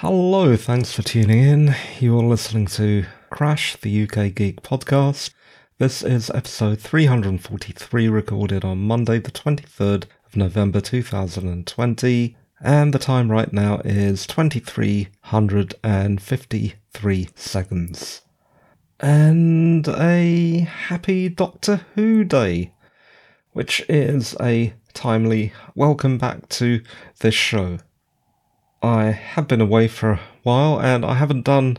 Hello, thanks for tuning in. You're listening to Crash, the UK Geek podcast. This is episode 343, recorded on Monday, the 23rd of November 2020, and the time right now is 2353 seconds. And a happy Doctor Who Day, which is a timely welcome back to this show. I have been away for a while and I haven't done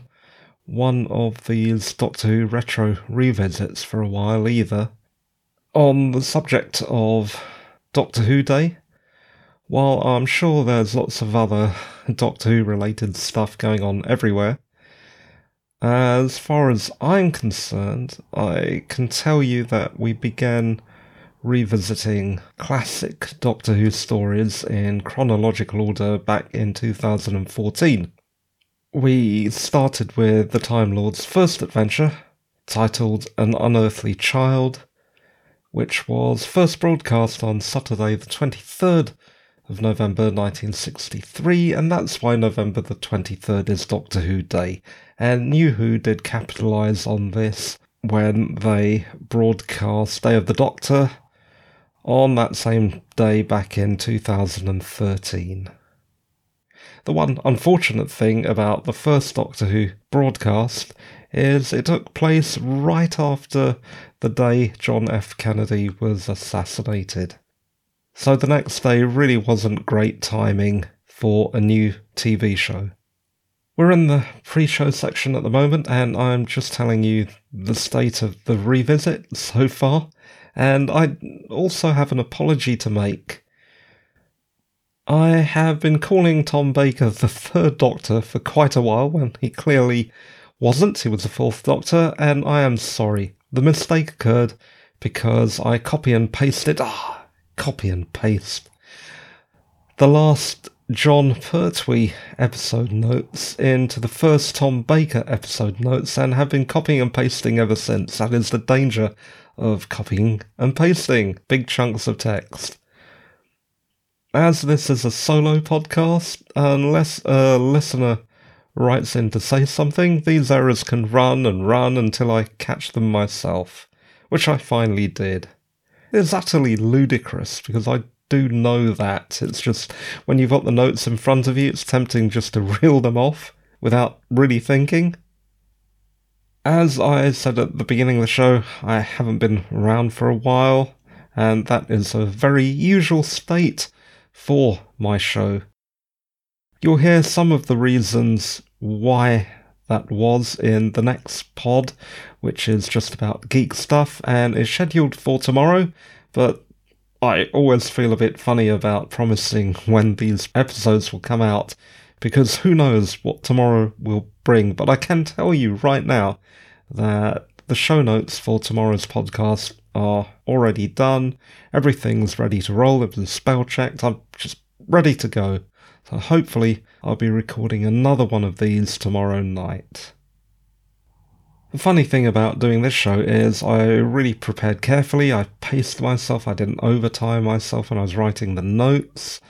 one of these Doctor Who retro revisits for a while either. On the subject of Doctor Who Day, while I'm sure there's lots of other Doctor Who related stuff going on everywhere, as far as I'm concerned, I can tell you that we began revisiting classic Doctor Who stories in chronological order back in 2014. We started with the Time Lord's first adventure, titled An Unearthly Child, which was first broadcast on Saturday, the 23rd of November 1963, and that's why November the 23rd is Doctor Who Day. And New Who did capitalise on this when they broadcast Day of the Doctor on that same day back in 2013. The one unfortunate thing about the first Doctor Who broadcast is it took place right after the day John F. Kennedy was assassinated. So the next day really wasn't great timing for a new TV show. We're in the pre show section at the moment, and I'm just telling you the state of the revisit so far. And I also have an apology to make. I have been calling Tom Baker the third Doctor for quite a while when he clearly wasn't. He was the fourth Doctor, and I am sorry. The mistake occurred because I copy and pasted. Ah, copy and paste. The last Jon Pertwee episode notes into the first Tom Baker episode notes and have been copying and pasting ever since. That is the danger of copying and pasting big chunks of text. As this is a solo podcast, unless a listener writes in to say something, these errors can run and run until I catch them myself, which I finally did. It's utterly ludicrous because I do know that. It's just when you've got the notes in front of you, it's tempting just to reel them off without really thinking. As I said at the beginning of the show, I haven't been around for a while, and that is a very usual state for my show. You'll hear some of the reasons why that was in the next pod, which is just about geek stuff and is scheduled for tomorrow, but I always feel a bit funny about promising when these episodes will come out because who knows what tomorrow will bring. But I can tell you right now that the show notes for tomorrow's podcast are already done. Everything's ready to roll. It was spell checked. I'm just ready to go. So hopefully, I'll be recording another one of these tomorrow night. The funny thing about doing this show is I really prepared carefully. I paced myself. I didn't overtime myself when I was writing the notes.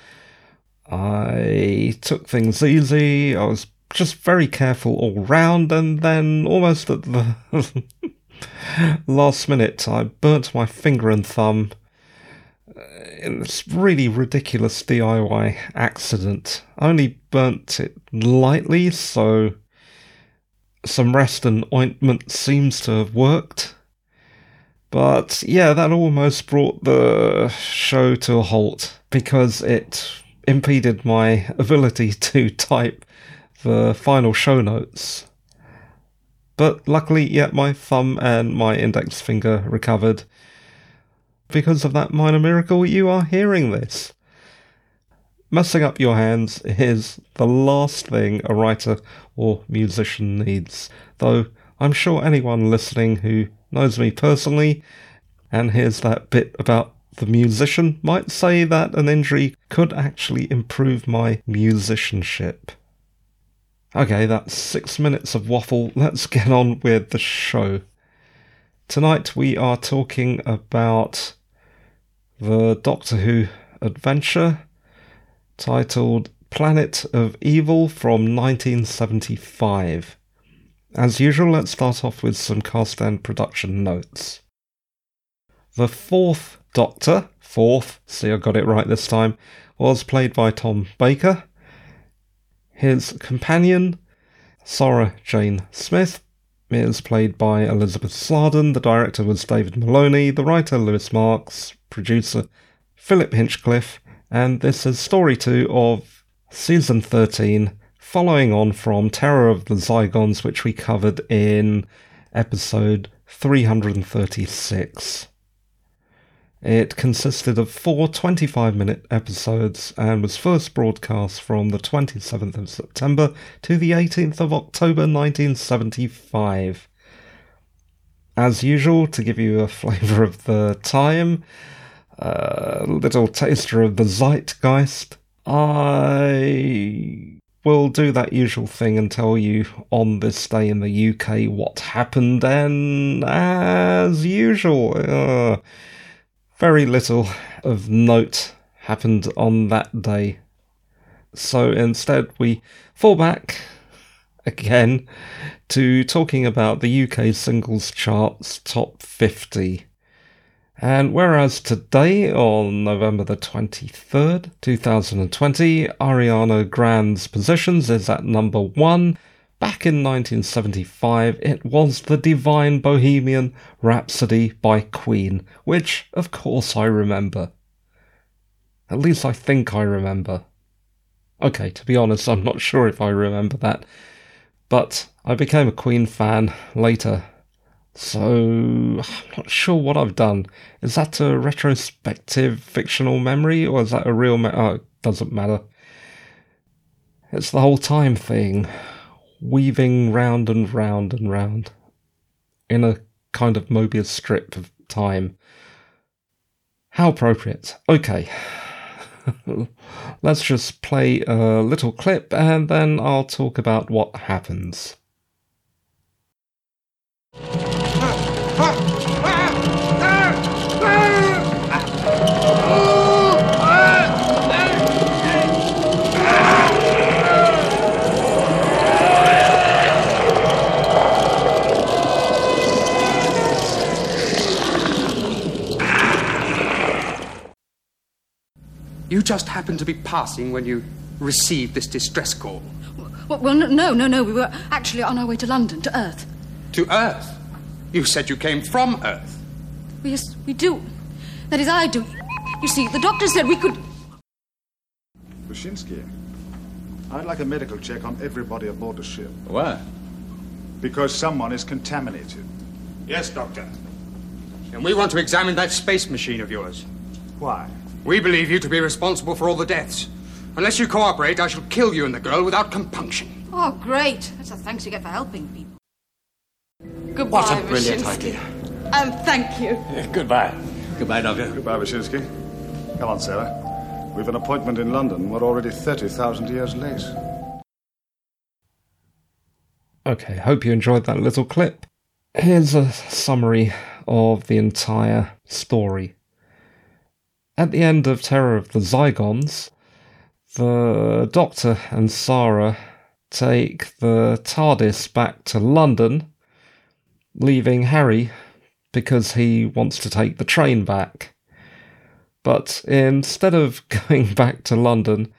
I took things easy. I was just very careful all round, and then almost at the last minute, I burnt my finger and thumb in this really ridiculous DIY accident. I only burnt it lightly, so some rest and ointment seems to have worked. But yeah, that almost brought the show to a halt because it impeded my ability to type the final show notes. But luckily, yet my thumb and my index finger recovered. Because of that minor miracle, you are hearing this. Messing up your hands is the last thing a writer or musician needs, though I'm sure anyone listening who knows me personally and hears that bit about the musician might say that an injury could actually improve my musicianship. Okay, that's six minutes of waffle. Let's get on with the show. Tonight we are talking about the Doctor Who adventure titled Planet of Evil from 1975. As usual, let's start off with some cast and production notes. The fourth Doctor, fourth, see I got it right this time, was played by Tom Baker. His companion, Sarah Jane Smith, is played by Elizabeth Sladen. The director was David Maloney. The writer, Louis Marks. Producer, Philip Hinchcliffe. And this is story two of season 13, following on from Terror of the Zygons, which we covered in episode 336. It consisted of four 25 minute episodes and was first broadcast from the 27th of September to the 18th of October 1975. As usual, to give you a flavour of the time, a little taster of the zeitgeist, I will do that usual thing and tell you on this day in the UK what happened, and as usual, uh, very little of note happened on that day. So instead, we fall back again to talking about the UK singles charts top 50. And whereas today, on November the 23rd, 2020, Ariana Grande's Positions is at number one Back in 1975, it was The Divine Bohemian Rhapsody by Queen, which, of course, I remember. At least I think I remember. Okay, to be honest, I'm not sure if I remember that. But I became a Queen fan later, so I'm not sure what I've done. Is that a retrospective fictional memory, or is that a real? Me- oh, it doesn't matter. It's the whole time thing weaving round and round and round in a kind of Mobius strip of time. How appropriate. Okay. Let's just play a little clip and then I'll talk about what happens. Happened to be passing when you received this distress call. Well, well, no, no, no. We were actually on our way to London, to Earth. To Earth? You said you came from Earth. Well, yes, we do. That is, I do. You see, the doctor said we could. Vishinsky, I'd like a medical check on everybody aboard the ship. Why? Because someone is contaminated. Yes, Doctor. And we want to examine that space machine of yours. Why? We believe you to be responsible for all the deaths. Unless you cooperate, I shall kill you and the girl without compunction. Oh, great. That's a thanks you get for helping people. Goodbye, What a brilliant Vishinsky. idea. Um, thank you. Goodbye. Goodbye, Doctor. Goodbye, Vishinsky. Come on, Sarah. We've an appointment in London. We're already 30,000 years late. Okay, hope you enjoyed that little clip. Here's a summary of the entire story. At the end of Terror of the Zygons, the Doctor and Sarah take the TARDIS back to London, leaving Harry because he wants to take the train back. But instead of going back to London,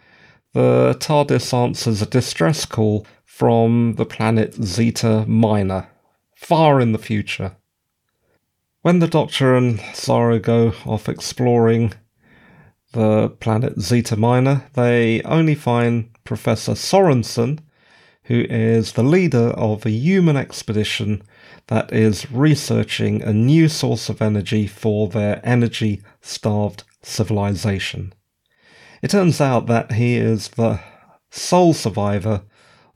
the TARDIS answers a distress call from the planet Zeta Minor, far in the future. When the Doctor and Sarah go off exploring the planet Zeta Minor, they only find Professor Sorensen, who is the leader of a human expedition that is researching a new source of energy for their energy starved civilization. It turns out that he is the sole survivor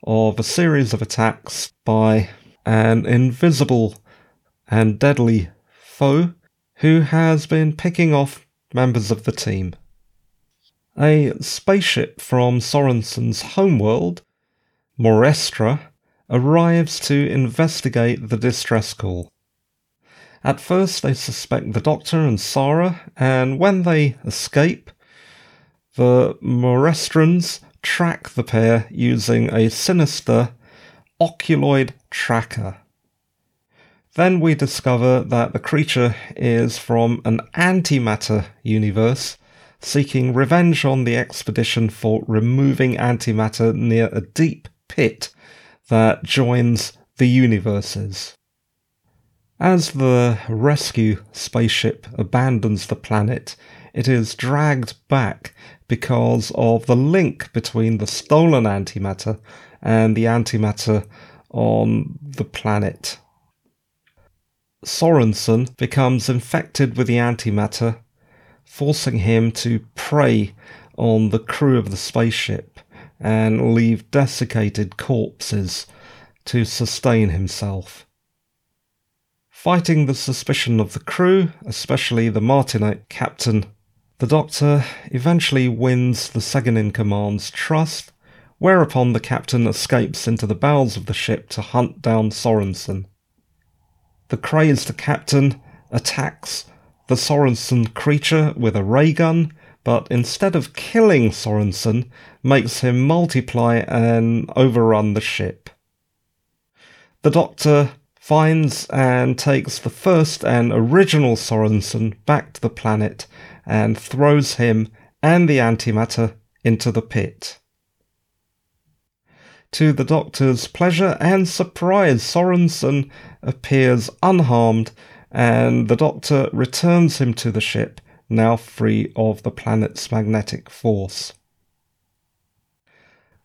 of a series of attacks by an invisible and deadly foe who has been picking off members of the team. A spaceship from Sorensen's homeworld, Morestra, arrives to investigate the distress call. At first, they suspect the Doctor and Sarah, and when they escape, the Morestrans track the pair using a sinister oculoid tracker. Then we discover that the creature is from an antimatter universe, seeking revenge on the expedition for removing antimatter near a deep pit that joins the universes. As the rescue spaceship abandons the planet, it is dragged back because of the link between the stolen antimatter and the antimatter on the planet. Sorensen becomes infected with the antimatter, forcing him to prey on the crew of the spaceship and leave desiccated corpses to sustain himself. Fighting the suspicion of the crew, especially the Martinet captain, the Doctor eventually wins the second in command's trust, whereupon the captain escapes into the bowels of the ship to hunt down Sorensen. The crazed captain attacks the Sorensen creature with a ray gun, but instead of killing Sorensen, makes him multiply and overrun the ship. The Doctor finds and takes the first and original Sorensen back to the planet and throws him and the antimatter into the pit. To the Doctor's pleasure and surprise, Sorensen appears unharmed and the Doctor returns him to the ship, now free of the planet's magnetic force.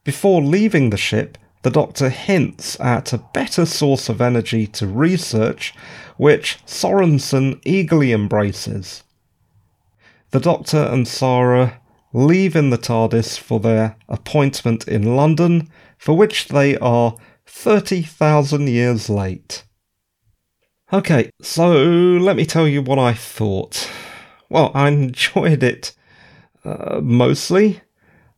Before leaving the ship, the Doctor hints at a better source of energy to research, which Sorensen eagerly embraces. The Doctor and Sarah leave in the TARDIS for their appointment in London, for which they are 30,000 years late. Okay, so let me tell you what I thought. Well, I enjoyed it uh, mostly.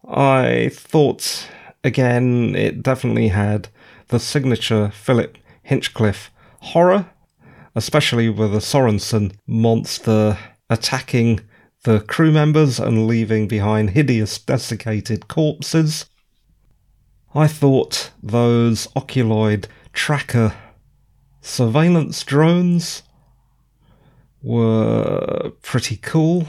I thought again, it definitely had the signature Philip Hinchcliffe horror, especially with the Sorensen monster attacking the crew members and leaving behind hideous desiccated corpses. I thought those oculoid tracker surveillance drones were pretty cool.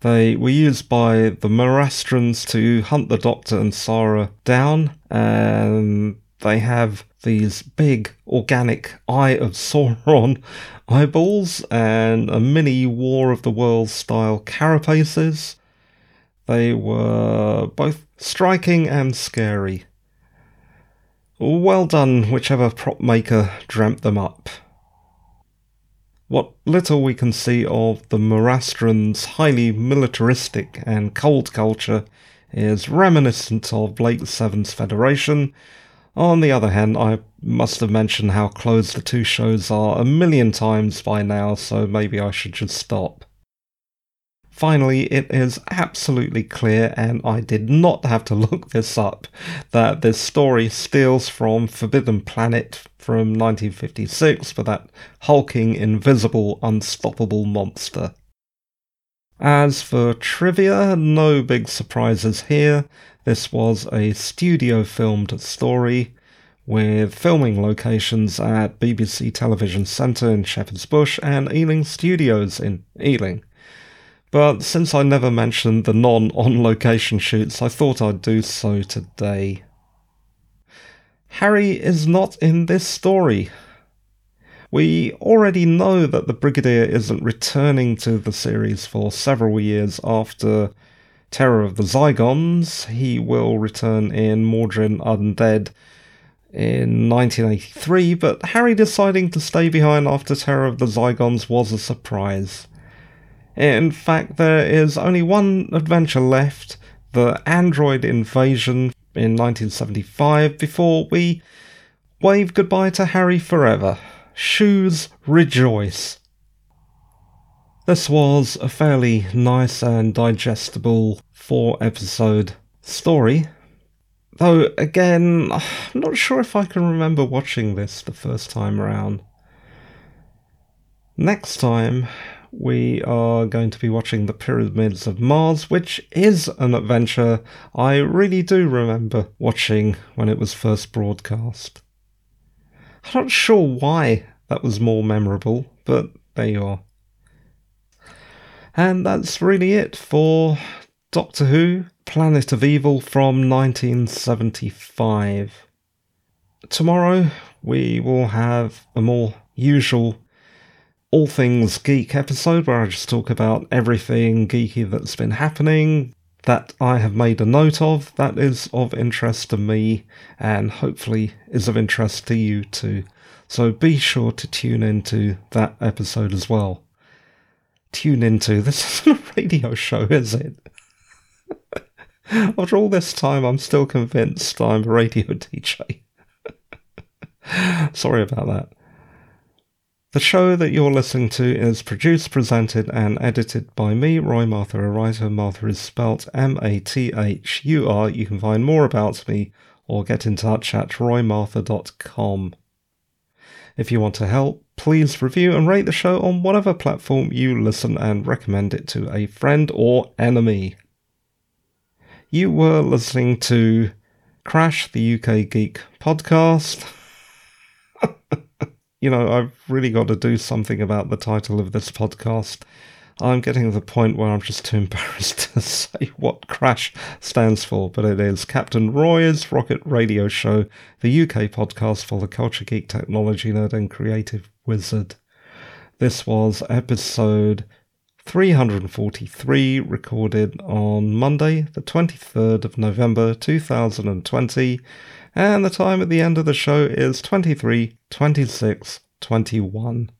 They were used by the Morestrans to hunt the Doctor and Sarah down, and they have these big organic Eye of Sauron eyeballs and a mini War of the Worlds style carapaces. They were both striking and scary. Well done, whichever prop maker dreamt them up. What little we can see of the Morestrans' highly militaristic and cold culture is reminiscent of Blake's Seven's Federation. On the other hand, I must have mentioned how close the two shows are a million times by now, so maybe I should just stop. Finally, it is absolutely clear, and I did not have to look this up, that this story steals from Forbidden Planet from 1956 for that hulking, invisible, unstoppable monster. As for trivia, no big surprises here. This was a studio filmed story with filming locations at BBC Television Centre in Shepherd's Bush and Ealing Studios in Ealing. But since I never mentioned the non on location shoots, I thought I'd do so today. Harry is not in this story. We already know that the Brigadier isn't returning to the series for several years after Terror of the Zygons. He will return in Mawdryn Undead in 1983, but Harry deciding to stay behind after Terror of the Zygons was a surprise. In fact, there is only one adventure left the android invasion in 1975 before we wave goodbye to Harry forever. Shoes rejoice. This was a fairly nice and digestible four episode story. Though, again, I'm not sure if I can remember watching this the first time around. Next time, we are going to be watching The Pyramids of Mars, which is an adventure I really do remember watching when it was first broadcast. I'm not sure why that was more memorable, but there you are. And that's really it for Doctor Who Planet of Evil from 1975. Tomorrow we will have a more usual all things geek episode where I just talk about everything geeky that's been happening that I have made a note of that is of interest to me and hopefully is of interest to you too. So be sure to tune into that episode as well. Tune into this isn't a radio show, is it? After all this time, I'm still convinced I'm a radio DJ. Sorry about that. The show that you're listening to is produced, presented, and edited by me, Roy Mathur a writer. Mathur is spelt M A T H U R. You can find more about me or get in touch at roymathur.com. If you want to help, please review and rate the show on whatever platform you listen and recommend it to a friend or enemy. You were listening to Crash the UK Geek podcast. You know, I've really got to do something about the title of this podcast. I'm getting to the point where I'm just too embarrassed to say what Crash stands for, but it is Captain Roy's Rocket Radio Show, the UK podcast for the culture geek, technology nerd, and creative wizard. This was episode 343, recorded on Monday, the 23rd of November 2020 and the time at the end of the show is 23, 26, 21.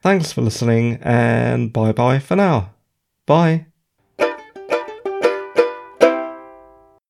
Thanks for listening, and bye bye for now. Bye.